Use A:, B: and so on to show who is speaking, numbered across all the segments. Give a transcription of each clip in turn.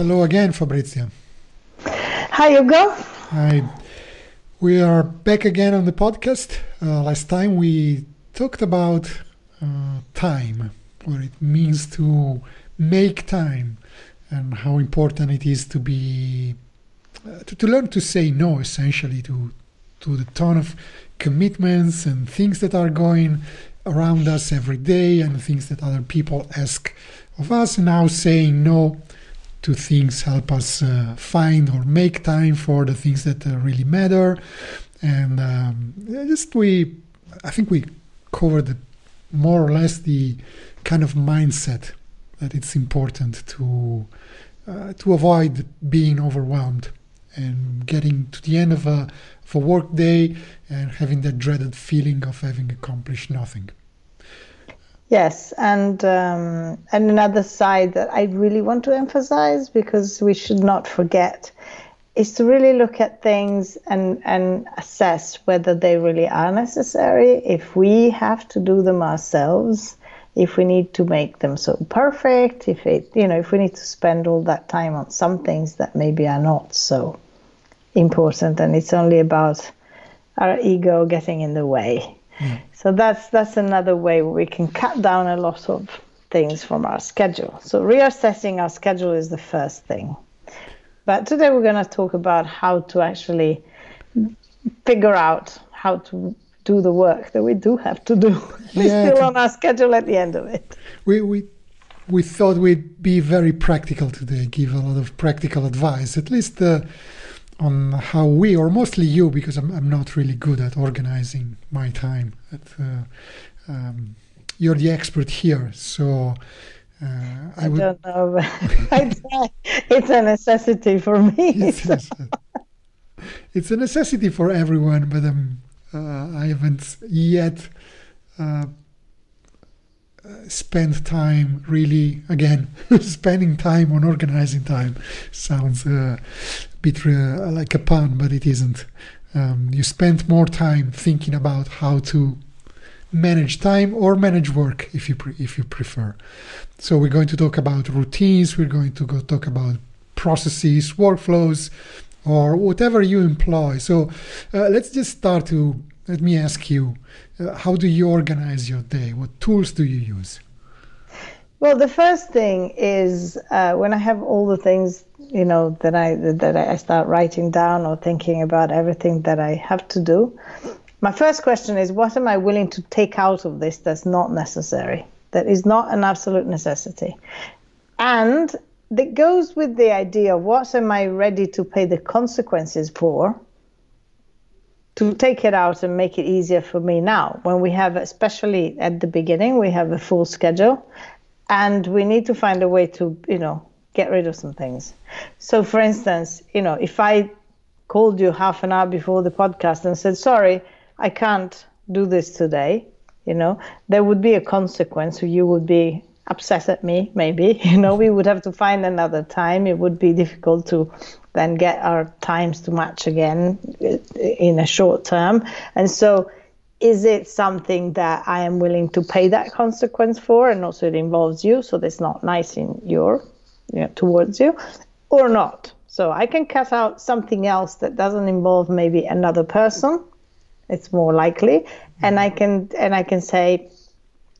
A: Mind the gap.
B: Hello again, Fabrizia.
C: Hi, Hugo.
B: Hi. We are back again on the podcast. Uh, last time we talked about uh, time, what it means to make time, and how important it is to be uh, to, to learn to say no, essentially to to the ton of commitments and things that are going around us every day and things that other people ask of us. And now saying no to things help us uh, find or make time for the things that uh, really matter. And um, just we, I think we covered more or less the kind of mindset that it's important to uh, to avoid being overwhelmed and getting to the end of a, of a work day and having that dreaded feeling of having accomplished nothing.
C: Yes, and um, and another side that I really want to emphasize because we should not forget is to really look at things and and assess whether they really are necessary. If we have to do them ourselves, if we need to make them so perfect, if it you know if we need to spend all that time on some things that maybe are not so important, and it's only about our ego getting in the way. Mm. So that's that's another way we can cut down a lot of things from our schedule. So reassessing our schedule is the first thing. But today we're going to talk about how to actually figure out how to do the work that we do have to do. We're yeah, still on our schedule at the end of it.
B: We we we thought we'd be very practical today, give a lot of practical advice, at least uh, on how we, or mostly you, because I'm, I'm not really good at organizing my time. At, uh, um, you're the expert here, so uh,
C: I, I would... don't know. it's a necessity for me.
B: It's, a, it's a necessity for everyone, but um, uh, I haven't yet spend time really again spending time on organizing time sounds uh, a bit uh, like a pun but it isn't. Um, you spend more time thinking about how to manage time or manage work if you pre- if you prefer. So we're going to talk about routines we're going to go talk about processes workflows or whatever you employ. So uh, let's just start to let me ask you uh, how do you organize your day? What tools do you use?
C: Well, the first thing is uh, when I have all the things you know that I that I start writing down or thinking about everything that I have to do. My first question is, what am I willing to take out of this that's not necessary? That is not an absolute necessity, and that goes with the idea of what am I ready to pay the consequences for to take it out and make it easier for me now. When we have especially at the beginning we have a full schedule and we need to find a way to you know get rid of some things. So for instance you know if i called you half an hour before the podcast and said sorry i can't do this today you know there would be a consequence. You would be upset at me maybe. You know we would have to find another time. It would be difficult to then get our times to match again uh, in a short term. And so, is it something that I am willing to pay that consequence for? And also, it involves you, so that's not nice in your, you know, towards you, or not. So I can cut out something else that doesn't involve maybe another person. It's more likely, and I can and I can say,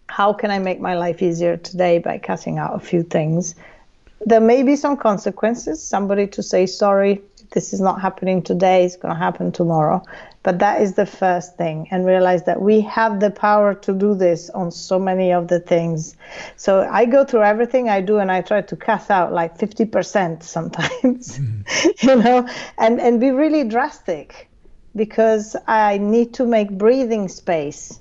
C: how can I make my life easier today by cutting out a few things there may be some consequences. Somebody to say, sorry, this is not happening today, it's going to happen tomorrow. But that is the first thing, and realize that we have the power to do this on so many of the things. So I go through everything I do, and I try to cut out like 50% sometimes, mm. you know, and, and be really drastic because I need to make breathing space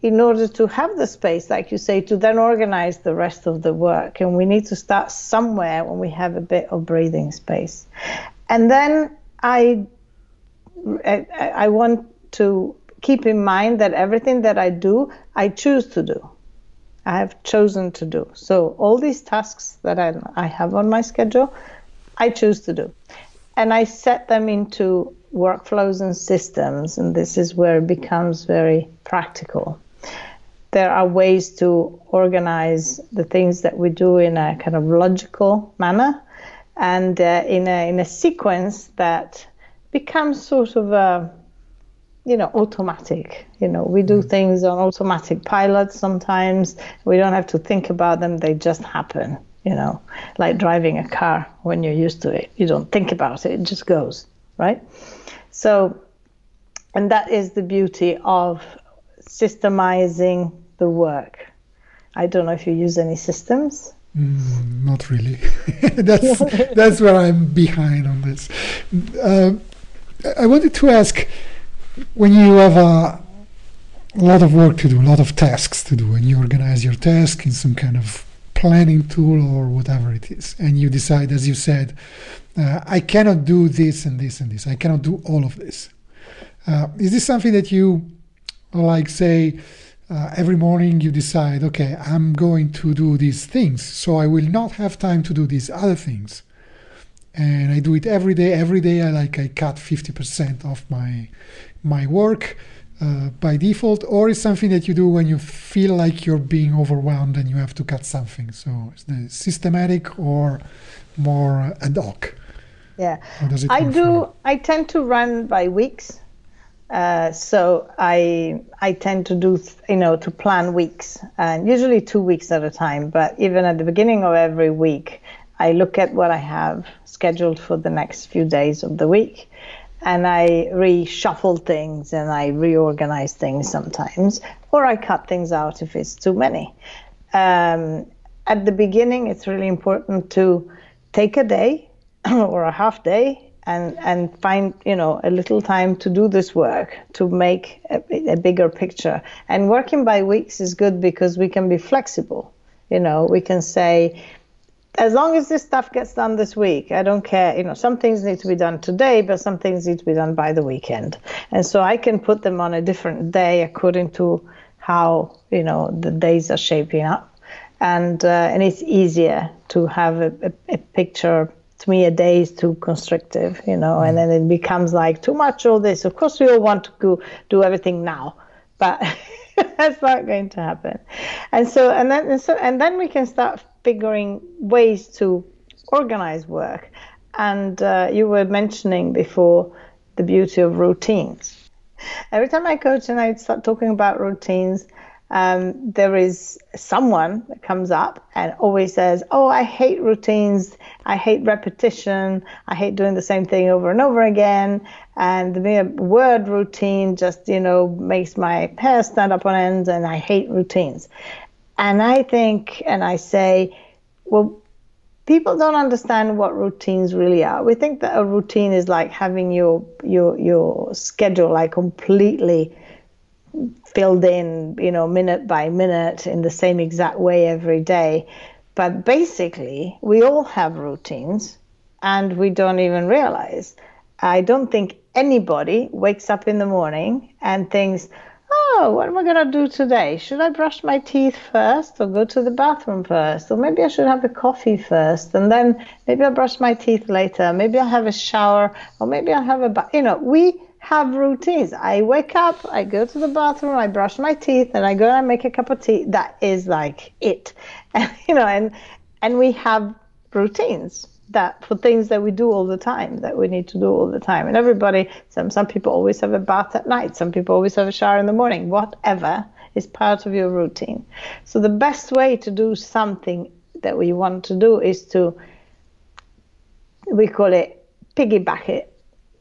C: in order to have the space, like you say, to then organize the rest of the work. And we need to start somewhere when we have a bit of breathing space. And then I, I, want to keep in mind that everything that I do, I choose to do. I have chosen to do. So all these tasks that I, I have on my schedule, I choose to do. And I set them into workflows and systems. And this is where it becomes very practical. There are ways to organize the things that we do in a kind of logical manner and uh, in, a, in a sequence that becomes sort of a you know automatic. You know we do things on automatic pilot sometimes. We don't have to think about them. They just happen you know. Like driving a car when you're used to it. You don't think about it. It just goes right? So and that is the beauty of systemizing the work i don't know if you use any systems
B: Mm, not really. that's that's where I'm behind on this. Uh, I wanted to ask, when you have a, a lot of work to do, a lot of tasks to do, and you organize your task in some kind of planning tool or whatever it is, and you decide, as you said, uh, I cannot do this and this and this. I cannot do all of this. Uh, is this something that you like, say? uh, every morning you decide, okay, I'm going to do these things, so I will not have time to do these other things. And I do it every day. Every day, I like I cut 50% of my my work uh, by default, or it's something that you do when you feel like you're being overwhelmed and you have to cut something. So it's the systematic or more ad hoc.
C: Yeah, I do. I tend to run by weeks. Uh, so I I tend to do you know to plan weeks and usually two weeks at a time. But even at the beginning of every week, I look at what I have scheduled for the next few days of the week, and I reshuffle things and I reorganize things sometimes, or I cut things out if it's too many. Um, at the beginning, it's really important to take a day or a half day and and find you know a little time to do this work to make a, a, bigger picture. And working by weeks is good because we can be flexible. You know we can say as long as this stuff gets done this week i don't care. You know some things need to be done today but some things need to be done by the weekend. And so i can put them on a different day according to how you know the days are shaping up. And uh, and it's easier to have a, a, a picture to me a day is too constrictive you know and then it becomes like too much all this. Of course we all want to go do everything now but that's not going to happen. And so and then and so and then we can start figuring ways to organize work. And uh, you were mentioning before the beauty of routines. Every time i coach and i start talking about routines um, there is someone that comes up and always says, Oh, I hate routines. I hate repetition. I hate doing the same thing over and over again. And the mere word routine just, you know, makes my hair stand up on end and I hate routines. And I think, and I say, well, people don't understand what routines really are. We think that a routine is like having your, your, your schedule like completely filled in, you know, minute by minute in the same exact way every day. But basically, we all have routines and we don't even realize. I don't think anybody wakes up in the morning and thinks, oh, what am I going to do today? Should I brush my teeth first or go to the bathroom first? Or maybe I should have a coffee first and then maybe I'll brush my teeth later. Maybe I'll have a shower or maybe I'll have a bath. You know, we have routines. I wake up, I go to the bathroom, I brush my teeth, and I go and make a cup of tea. That is like it, and you know, and and we have routines that for things that we do all the time that we need to do all the time. And everybody, some some people always have a bath at night, some people always have a shower in the morning. Whatever is part of your routine. So the best way to do something that we want to do is to we call it piggyback it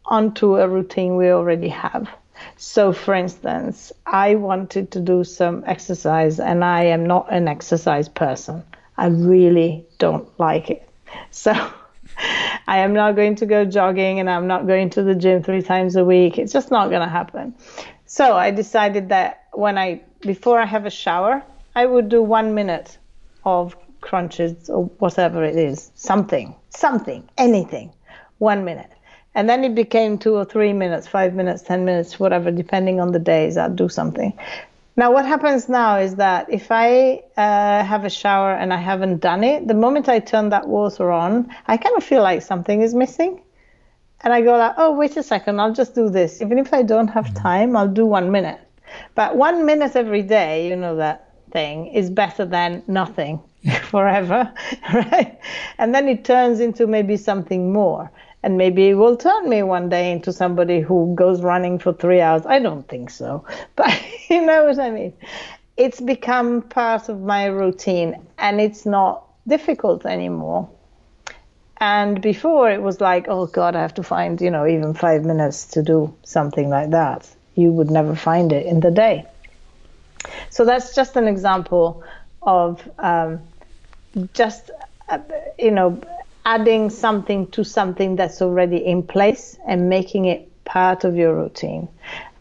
C: onto a routine we already have. So, for instance, I wanted to do some exercise, and I am not an exercise person. I really don't like it. So, I am not going to go jogging and I'm not going to the gym three times a week. It's just not going to happen. So, I decided that when I, before I have a shower, I would do one minute of crunches or whatever it is, something, something, anything, one minute. And then it became two or three minutes, five minutes, 10 minutes, whatever, depending on the days, I'd do something. Now, what happens now is that if I uh, have a shower and I haven't done it, the moment I turn that water on, I kind of feel like something is missing. And I go like, oh, wait a second, I'll just do this. Even if I don't have mm-hmm. time, I'll do one minute. But one minute every day, you know that thing, is better than nothing forever, right? And then it turns into maybe something more. And maybe it will turn me one day into somebody who goes running for three hours. I don't think so. But you know what I mean? It's become part of my routine and it's not difficult anymore. And before it was like, oh God, I have to find, you know, even five minutes to do something like that. You would never find it in the day. So that's just an example of um, just, uh, you know, adding something to something that's already in place and making it part of your routine.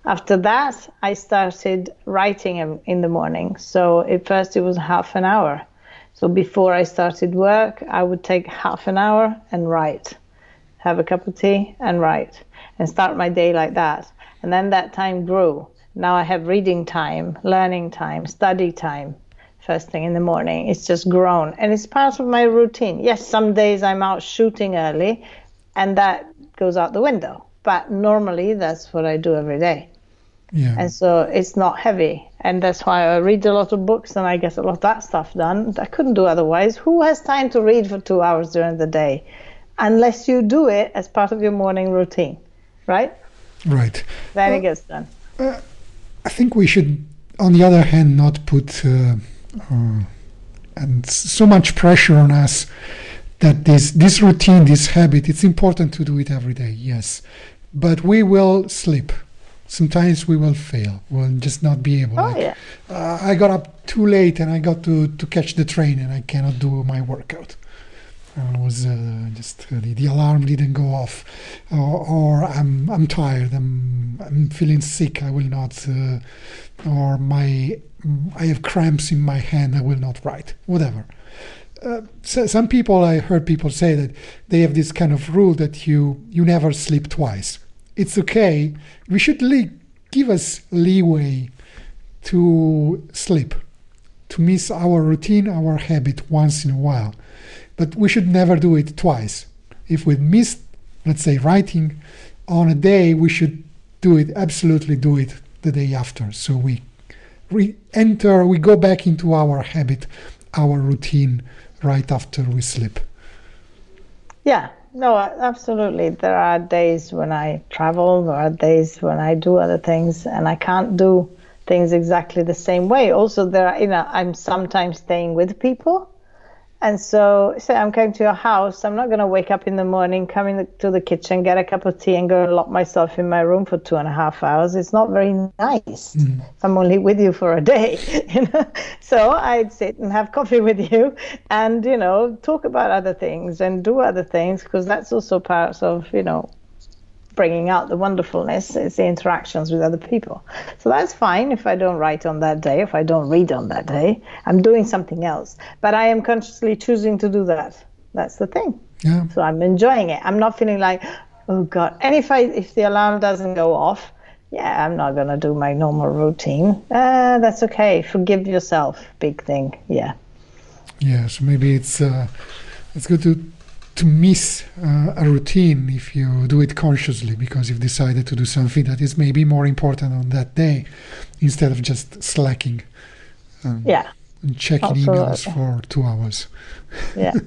C: After that, I started writing in the morning. So at first it was half an hour. So before I started work, I would take half an hour and write, have a cup of tea and write, and start my day like that. And then that time grew. Now I have reading time, learning time, study time, first thing in the morning. It's just grown and it's part of my routine. Yes, some days I'm out shooting early and that goes out the window, but normally that's what I do every day.
B: Yeah.
C: And so it's not heavy. And that's why I read a lot of books and I get a lot of that stuff done. I couldn't do otherwise. Who has time to read for two hours during the day? Unless you do it as part of your morning routine, right?
B: Right.
C: Then well, it gets done.
B: Uh, I think we should, on the other hand, not put uh, uh, and so much pressure on us that this this routine, this habit, it's important to do it every day. Yes, but we will slip. Sometimes we will fail. We'll just not be able.
C: Oh, like, yeah.
B: uh, I got up too late and I got to, to catch the train and I cannot do my workout. I was uh, just uh, the, the, alarm didn't go off, or, or, I'm I'm tired. I'm I'm feeling sick. I will not, uh, or my I have cramps in my hand. I will not write. Whatever. Uh, so some people I heard people say that they have this kind of rule that you you never sleep twice. It's okay. We should le- give us leeway to sleep, to miss our routine, our habit once in a while but we should never do it twice. If we miss, let's say, writing on a day, we should do it, absolutely do it the day after. So we re enter, we go back into our habit, our routine right after we sleep.
C: Yeah, no, absolutely. There are days when I travel, there are days when I do other things, and I can't do things exactly the same way. Also, there are, you know, I'm sometimes staying with people and so, say I'm going to your house, I'm not going to wake up in the morning, come into the kitchen, get a cup of tea, and go and lock myself in my room for two and a half hours. It's not very nice mm. if I'm only with you for a day. You know? So I'd sit and have coffee with you and, you know, talk about other things and do other things because that's also part of, you know, bringing out the wonderfulness is the interactions with other people. So that's fine if I don't write on that day, if I don't read on that day. I'm doing something else. But I am consciously choosing to do that. That's the thing.
B: Yeah.
C: So I'm enjoying it. I'm not feeling like, oh God. And if I if the alarm doesn't go off, yeah, I'm not gonna do my normal routine. Uh, that's okay. Forgive yourself. Big thing. Yeah.
B: Yeah. So maybe it's uh, it's good to to miss uh, a routine if you do it consciously because you've decided to do something that is maybe more important on that day instead of just slacking
C: um, yeah.
B: and checking Absolutely. emails for two hours.
C: Yeah.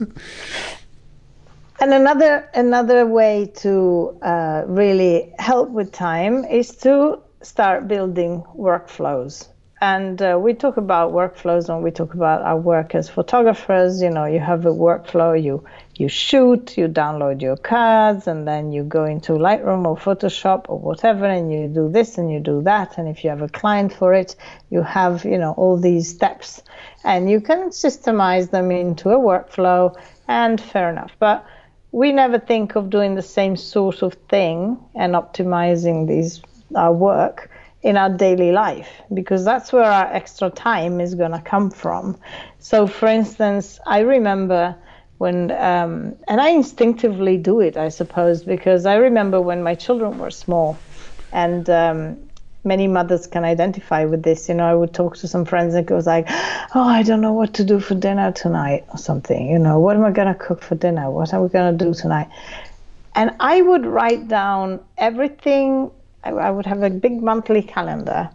C: And another another way to uh, really help with time is to start building workflows. And uh, we talk about workflows when we talk about our work as photographers. You know you have a workflow you you shoot, you download your cards, and then you go into Lightroom or Photoshop or whatever, and you do this and you do that. And if you have a client for it, you have you know all these steps, and you can systemize them into a workflow. And fair enough, but we never think of doing the same sort of thing and optimizing these our work in our daily life because that's where our extra time is going to come from. So, for instance, I remember when um, and I instinctively do it, I suppose, because I remember when my children were small, and um, many mothers can identify with this. You know, I would talk to some friends and it was like, "Oh, I don't know what to do for dinner tonight," or something. You know, what am I gonna cook for dinner? What are we gonna do tonight? And I would write down everything. I, I would have a big monthly calendar,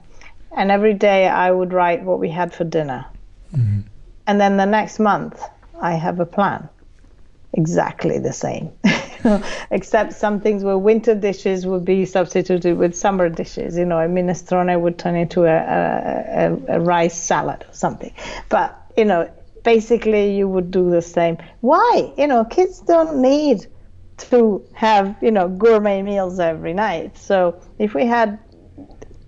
C: and every day I would write what we had for dinner And then the next month, I have a plan exactly the same. Except some things where winter dishes would be substituted with summer dishes. You know, a minestrone would turn into a, a, a, a rice salad or something. But, you know, basically you would do the same. Why? You know, kids don't need to have, you know, gourmet meals every night. So if we had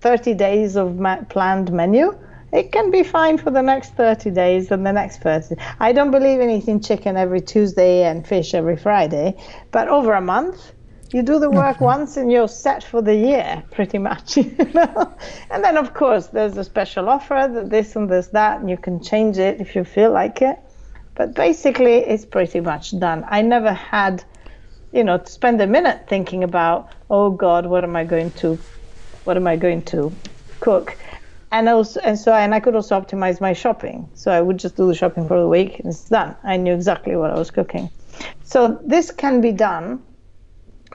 C: 30 days of ma- planned menu, it can be fine for the next 30 days and the next 30. I don't believe in eating chicken every Tuesday and fish every Friday, but over a month, you do the work
B: Okay.
C: once and you're set for the year, pretty much. You know? And then, of course, there's a special offer, that this and this, that, and you can change it if you feel like it. But basically, it's pretty much done. I never had, you know, to spend a minute thinking about, oh God, what am I going to, what am I going to cook? And also and so and I could also optimize my shopping. So I would just do the shopping for the week and it's done. I knew exactly what I was cooking. So this can be done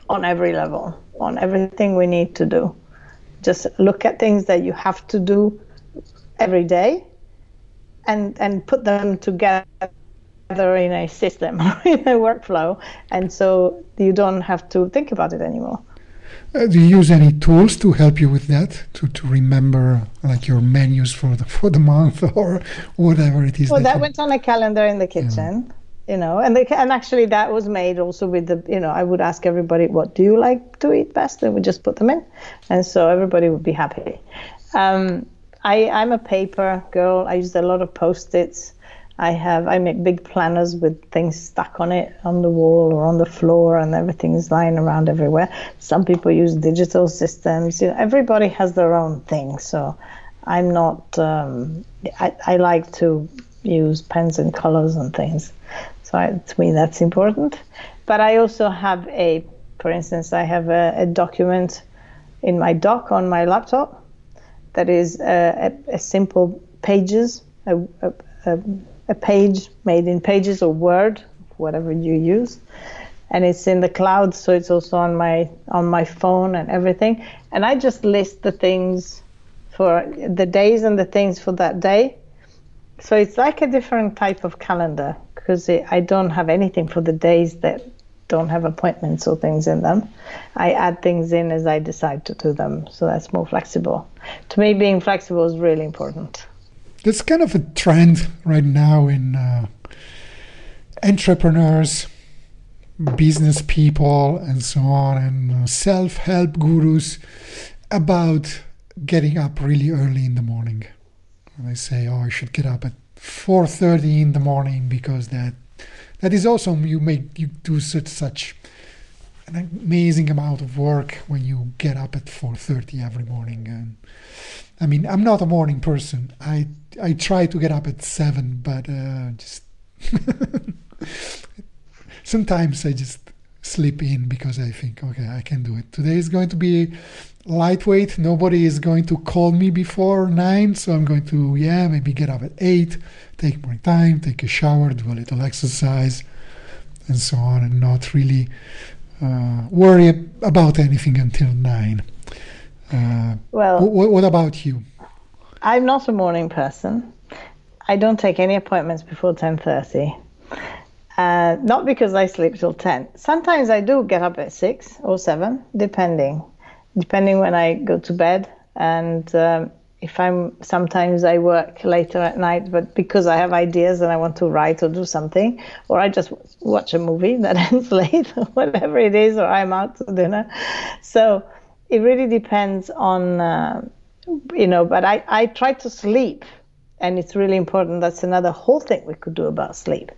C: on every level, on everything we need to do. Just look at things that you have to do every day and and put them together in a system in a workflow and so you don't have to think about it anymore.
B: Uh, do you use any tools to help you with that? To, to remember like your menus for the for the month or whatever it is.
C: Well, that
B: you-
C: went on a calendar in the kitchen, you know, and the, and actually that was made also with the, you know, I would ask everybody, what do you like to eat best? And we just put them in, and so everybody would be happy. Um, I I'm a paper girl. I used a lot of post-its. I have I make big planners with things stuck on it on the wall or on the floor, and everything is lying around everywhere. Some people use digital systems. You know, everybody has their own thing. So I'm not. Um, I I like to use pens and colors and things. So I, to me, that's important. But I also have a, for instance, I have a, a document in my dock on my laptop that is a, a, a simple pages, a, a, a, page made in pages or Word, whatever you use, and it's in the cloud, so it's also on my on my phone and everything. And I just list the things for the days and the things for that day. So it's like a different type of calendar because I don't have anything for the days that don't have appointments or things in them. I add things in as I decide to do them, so that's more flexible. To me, being flexible is really important.
B: That's kind of a trend right now in uh, entrepreneurs, business people, and so on, and uh, self help gurus about getting up really early in the morning. And they say, "Oh, I should get up at 4:30 in the morning because that that is awesome. You make you do such such an amazing amount of work when you get up at 4:30 every morning." And I mean, I'm not a morning person. I I try to get up at seven, but uh, just sometimes I just sleep in because I think, okay, I can do it. Today is going to be lightweight. Nobody is going to call me before nine, so I'm going to, yeah, maybe get up at eight, take more time, take a shower, do a little exercise, and so on, and not really uh, worry about anything until nine. Uh,
C: Well,
B: what, what about you?
C: I'm not a morning person. I don't take any appointments before 10:30. Uh, not because I sleep till 10. Sometimes I do get up at 6 or 7, depending. Depending when I go to bed. And um, if I'm, sometimes I work later at night, but because I have ideas and I want to write or do something, or I just watch a movie that ends late, or whatever it is, or I'm out to dinner. So it really depends on, uh, you know, but I, I try to sleep and it's really important. That's another whole thing we could do about sleep.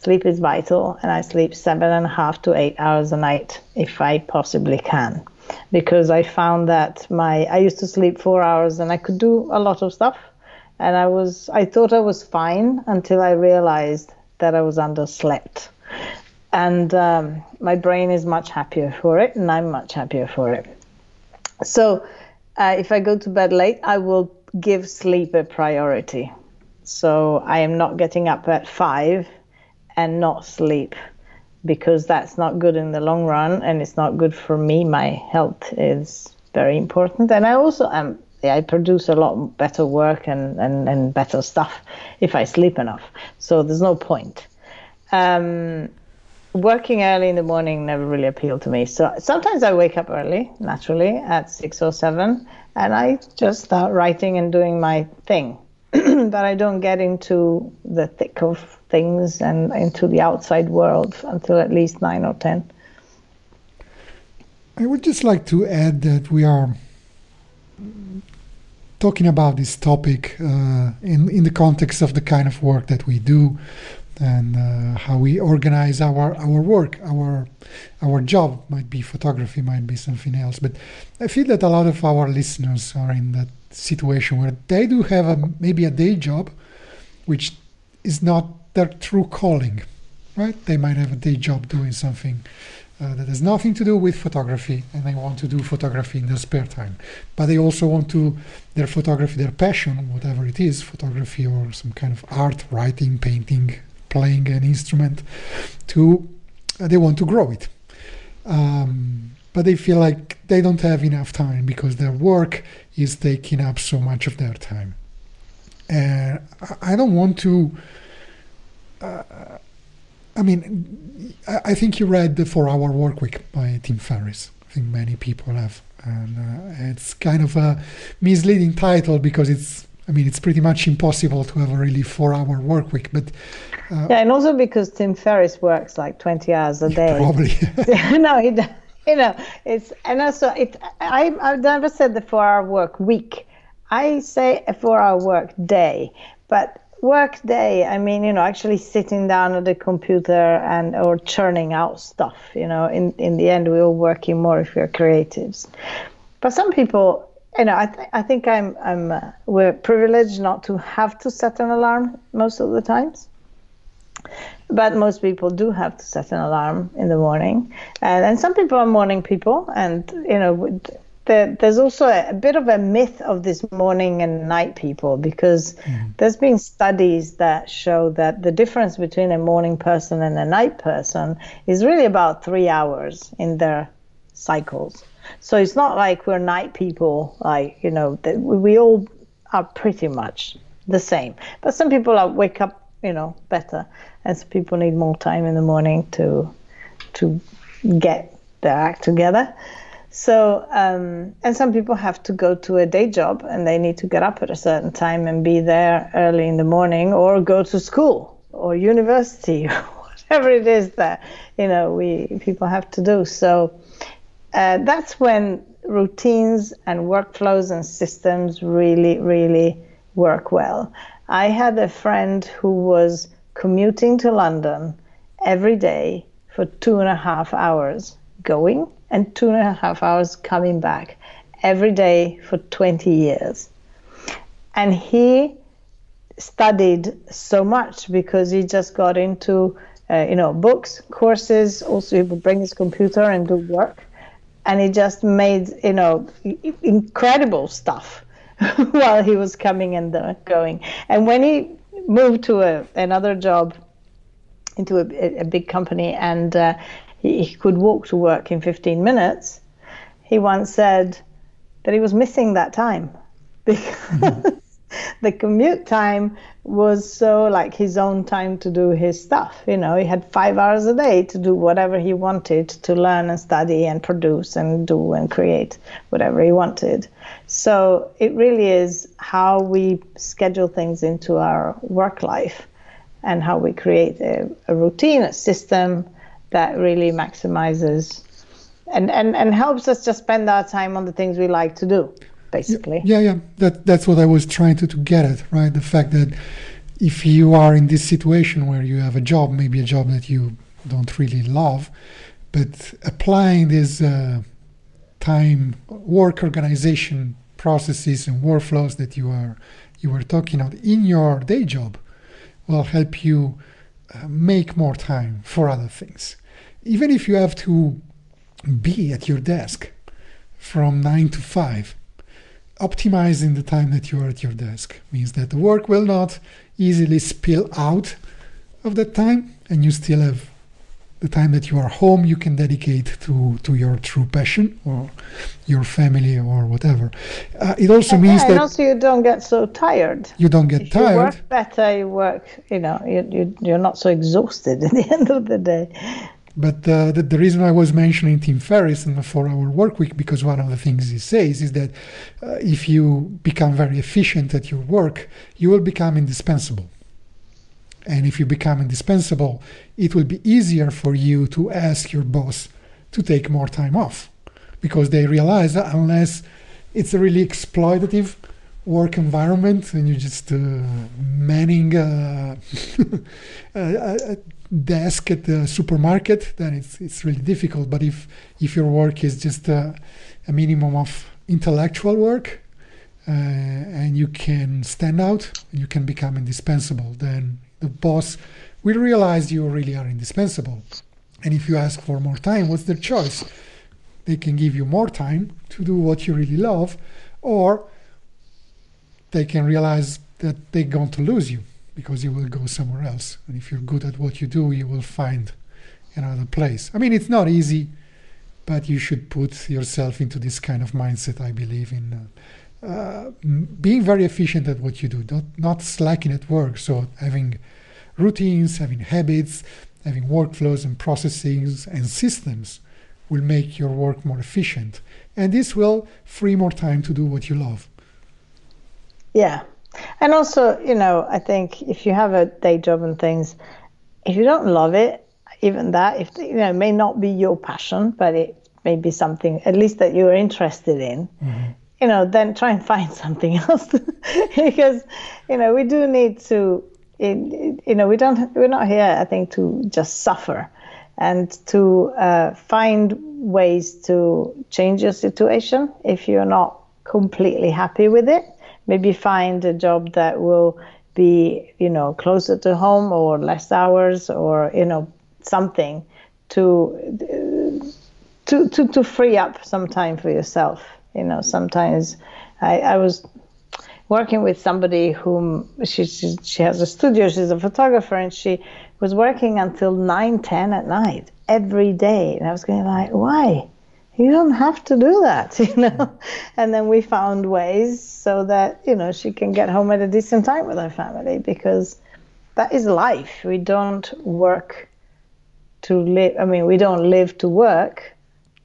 C: Sleep is vital, and I sleep seven and a half to eight hours a night if I possibly can, because I found that my I used to sleep four hours and I could do a lot of stuff, and I was I thought I was fine until I realized that I was underslept, and um, my brain is much happier for it, and I'm much happier for it. So, uh, if I go to bed late, I will give sleep a priority. So I am not getting up at five and not sleep because that's not good in the long run and it's not good for me. My health is very important. And I also am I produce a lot better work and, and, and better stuff if I sleep enough. So there's no point. Um, working early in the morning never really appealed to me. So sometimes I wake up early, naturally, at six or seven, and I just start writing and doing my thing. but I don't get into the thick of things and into the outside world until at least nine or ten.
B: I would just like to add that we are talking about this topic uh, in in the context of the kind of work that we do and uh, how we organize our our work. Our our job might be photography might be something else but i feel that a lot of our listeners are in that situation where they do have a maybe a day job which is not their true calling right? They might have a day job doing something uh, that has nothing to do with photography and they want to do photography in their spare time. But they also want to their photography their passion whatever it is photography or some kind of art writing painting playing an instrument to uh, they want to grow it. Um, but they feel like they don't have enough time because their work is taking up so much of their time. And i don't want to uh, i mean I, think you read the four hour work week by tim ferriss. I think many people have. And uh, it's kind of a misleading title because it's I mean, it's pretty much impossible to have a really four-hour work week. But
C: uh, yeah, and also because Tim Ferriss works like 20 hours a day.
B: Probably.
C: no, he, you know, it's and also it. I I've never said the four-hour work week. I say a four-hour work day, but work day i mean you know actually sitting down at the computer and or churning out stuff you know in in the end we're all working more if we're creatives but some people you know, I, th- I think I'm, I'm, uh, we're privileged not to have to set an alarm most of the times. But most people do have to set an alarm in the morning, and, and some people are morning people, and you know, the, there's also a, a, bit of a myth of this morning and night people because mm. there's been studies that show that the difference between a morning person and a night person is really about three hours in their cycles. So it's not like we're night people, like, you know, we all are pretty much the same. But some people are wake up, you know, better, and some people need more time in the morning to to get their act together. So, um, and some people have to go to a day job and they need to get up at a certain time and be there early in the morning or go to school or university, whatever it is that, you know, we people have to do. So, uh, that's when routines and workflows and systems really, really work well. I had a friend who was commuting to London every day for two and a half hours going and two and a half hours coming back every day for 20 years. And he studied so much because he just got into, uh, you know, books, courses. Also, he would bring his computer and do work and he just made you know incredible stuff while he was coming and going. And when he moved to a, another job into a, a big company and uh, he, he could walk to work in 15 minutes, he once said that he was missing that time because mm-hmm. the commute time was so like his own time to do his stuff. You know, he had five hours a day to do whatever he wanted to learn and study and produce and do and create whatever he wanted. So it really is how we schedule things into our work life and how we create a, a routine, a system that really maximizes and, and, and helps us just spend our time on the things we like to do basically.
B: Yeah, yeah, that that's what I was trying to, to get at, right? The fact that if you are in this situation where you have a job, maybe a job that you don't really love, but applying these uh, time work organization processes and workflows that you are you were talking about in your day job will help you uh, make more time for other things. Even if you have to be at your desk from nine to five, optimizing the time that you are at your desk means that the work will not easily spill out of that time and you still have the time that you are home you can dedicate to to your true passion or your family or whatever. Uh, it also
C: and,
B: means that
C: also you don't get so tired.
B: You don't get
C: if
B: tired
C: you work better you work you know you, you, you're not so exhausted at the end of the day
B: but uh, the, the, reason I was mentioning Tim Ferriss and the four-hour work week because one of the things he says is that uh, if you become very efficient at your work, you will become indispensable. And if you become indispensable, it will be easier for you to ask your boss to take more time off because they realize that unless it's a really exploitative work environment and you're just uh, manning uh, a, a, desk at the supermarket, then it's it's really difficult. But if if your work is just a, a minimum of intellectual work, uh, and you can stand out, you can become indispensable, then the boss will realize you really are indispensable. And if you ask for more time, what's their choice? They can give you more time to do what you really love, or they can realize that they're going to lose you because you will go somewhere else. And if you're good at what you do, you will find another place. I mean, it's not easy, but you should put yourself into this kind of mindset, I believe, in uh, uh, being very efficient at what you do, not, not slacking at work. So having routines, having habits, having workflows and processes and systems will make your work more efficient. And this will free more time to do what you love.
C: Yeah, and also, you know, I think if you have a day job and things, if you don't love it, even that, if you know, it may not be your passion, but it may be something at least that you're interested in. Mm-hmm. You know, then try and find something else because, you know, we do need to. You know, we don't. We're not here, I think, to just suffer, and to uh, find ways to change your situation if you're not completely happy with it maybe find a job that will be you know closer to home or less hours or you know something to to to, to free up some time for yourself. You know sometimes i i was working with somebody whom she, she, she has a studio she's a photographer and she was working until 9 10 at night every day. And i was going like why you don't have to do that, you know. And then we found ways so that, you know, she can get home at a decent time with her family because that is life. We don't work to live, I mean, we don't live to work.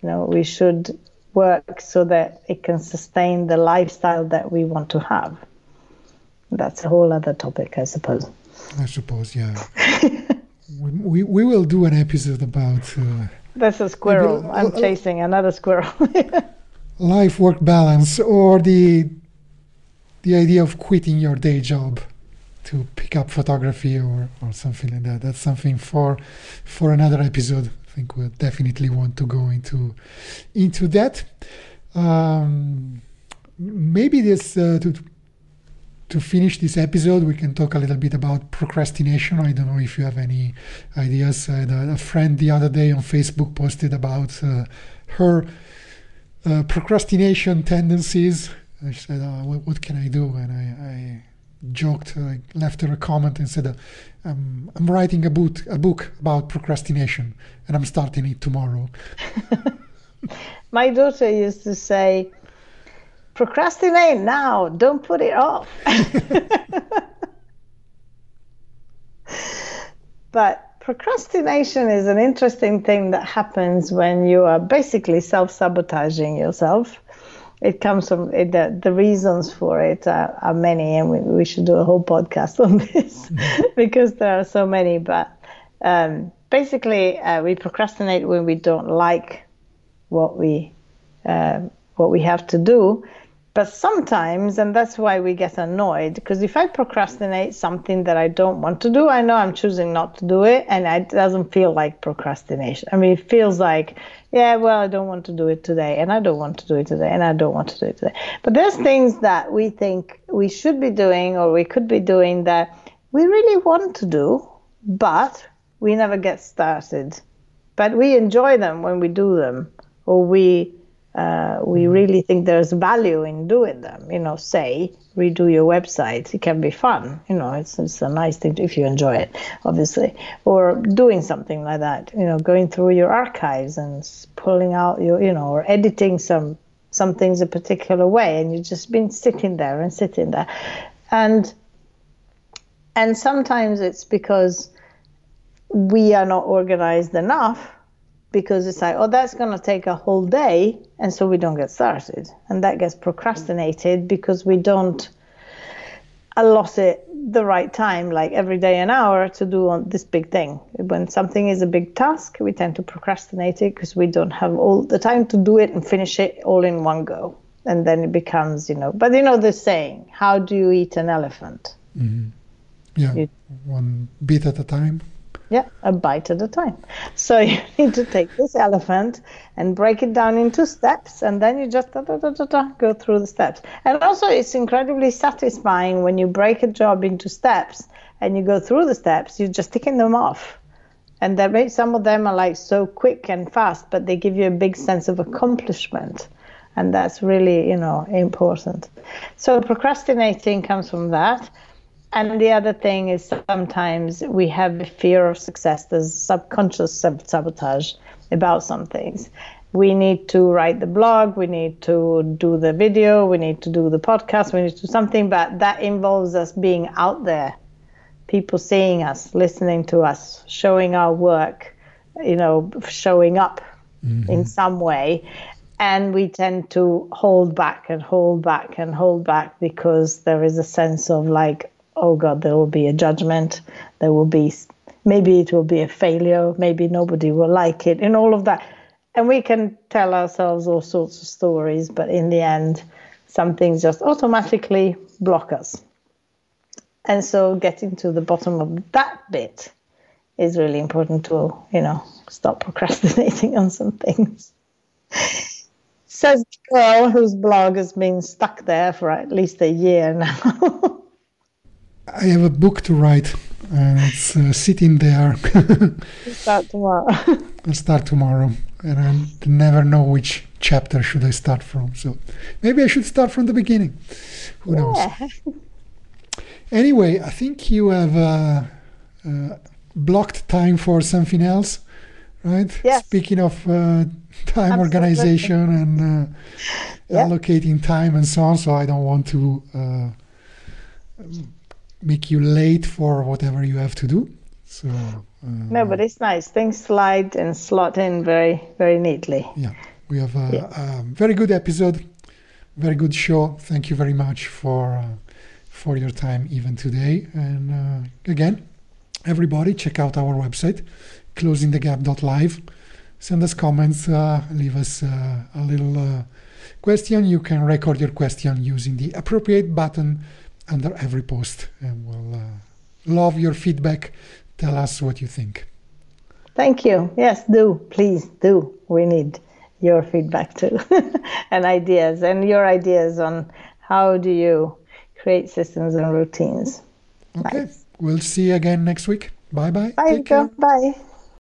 C: You know, we should work so that it can sustain the lifestyle that we want to have. That's a whole other topic, I suppose.
B: I suppose, yeah. we, we, we will do an episode about. Uh,
C: that's a squirrel. I'm chasing another squirrel.
B: life work balance or the the idea of quitting your day job to pick up photography or, or something like that. That's something for for another episode. I think we'll definitely want to go into into that. Um, maybe this uh, to to finish this episode, we can talk a little bit about procrastination. I don't know if you have any ideas. Uh, a friend the other day on Facebook posted about uh, her uh, procrastination tendencies. I said, oh, what, what, can I do?" And I, I joked, I left her a comment and said, um, "I'm writing a a book about procrastination, and I'm starting it tomorrow."
C: My daughter used to say procrastinate now. Don't put it off. but procrastination is an interesting thing that happens when you are basically self sabotaging yourself. It comes from it, the, the reasons for it are, are many, and we, we, should do a whole podcast on this mm-hmm. because there are so many. But um, basically, uh, we procrastinate when we don't like what we uh, what we have to do, but sometimes, and that's why we get annoyed, because if I procrastinate something that I don't want to do, I know I'm choosing not to do it, and it doesn't feel like procrastination. I mean, it feels like, yeah, well, I don't want to do it today, and I don't want to do it today, and I don't want to do it today. But there's things that we think we should be doing or we could be doing that we really want to do, but we never get started. But we enjoy them when we do them, or we uh, we really think there's value in doing them. You know, say redo your website. It can be fun. You know, it's it's a nice thing if you enjoy it, obviously, or doing something like that. You know, going through your archives and pulling out your, you know, or editing some some things a particular way, and you've just been sitting there and sitting there, and and sometimes it's because we are not organized enough because it's like, oh, that's going to take a whole day, and so we don't get started, and that gets procrastinated because we don't allot it the right time, like every day an hour, to do on this big thing. When something is a big task, we tend to procrastinate it because we don't have all the time to do it and finish it all in one go, and then it becomes, you know. But you know the saying, how do you eat an elephant? Mm-hmm.
B: Yeah,
C: You-
B: one bit at a time.
C: Yeah, a bite at a time. So you need to take this elephant and break it down into steps, and then you just da, da, da, da, da, go through the steps. And also, it's incredibly satisfying when you break a job into steps and you go through the steps. You're just ticking them off, and there some of them are like so quick and fast, but they give you a big sense of accomplishment, and that's really you know important. So procrastinating comes from that. And the other thing is sometimes we have a fear of success. There's subconscious sab- sabotage about some things. We need to write the blog, we need to do the video, we need to do the podcast, we need to do something, but that involves us being out there, people seeing us, listening to us, showing our work, you know, showing up in mm-hmm. some way. And we tend to hold back and hold back and hold back because there is a sense of like, oh God, there will be a judgment. There will be, maybe it will be a failure. Maybe nobody will like it, and all of that. And we can tell ourselves all sorts of stories, but in the end, some things just automatically block us. And so getting to the bottom of that bit is really important to, you know, stop procrastinating on some things. Says the girl whose blog has been stuck there for at least a year now.
B: I have a book to write, and it's uh, sitting there.
C: Start tomorrow.
B: I'll start tomorrow, and I never know which chapter should I start from. So maybe I should start from the beginning. Who knows? Anyway, I think you have uh, uh, blocked time for something else, right?
C: Yes.
B: Speaking of uh, time
C: Absolutely.
B: organization and uh,
C: Yeah.
B: allocating time and so on, so I don't want to uh, make you late for whatever you have to do. So uh,
C: No, but it's nice. Things slide and slot in very, very neatly.
B: yeah, we have a,
C: Yeah.
B: a very good episode, very good show. Thank you very much for uh, for your time even today. And uh, again, everybody check out our website, closingthegap.live. Send us comments, uh, leave us uh, a little uh, question. You can record your question using the appropriate button under every post, and we'll uh, love your feedback. Tell us what you think.
C: Thank you. Yes, do. Please do. We need your feedback too and ideas and your ideas on how do you create systems and routines.
B: Okay,
C: Nice.
B: we'll see you again next week. Bye bye.
C: Bye,
B: care.
C: Bye.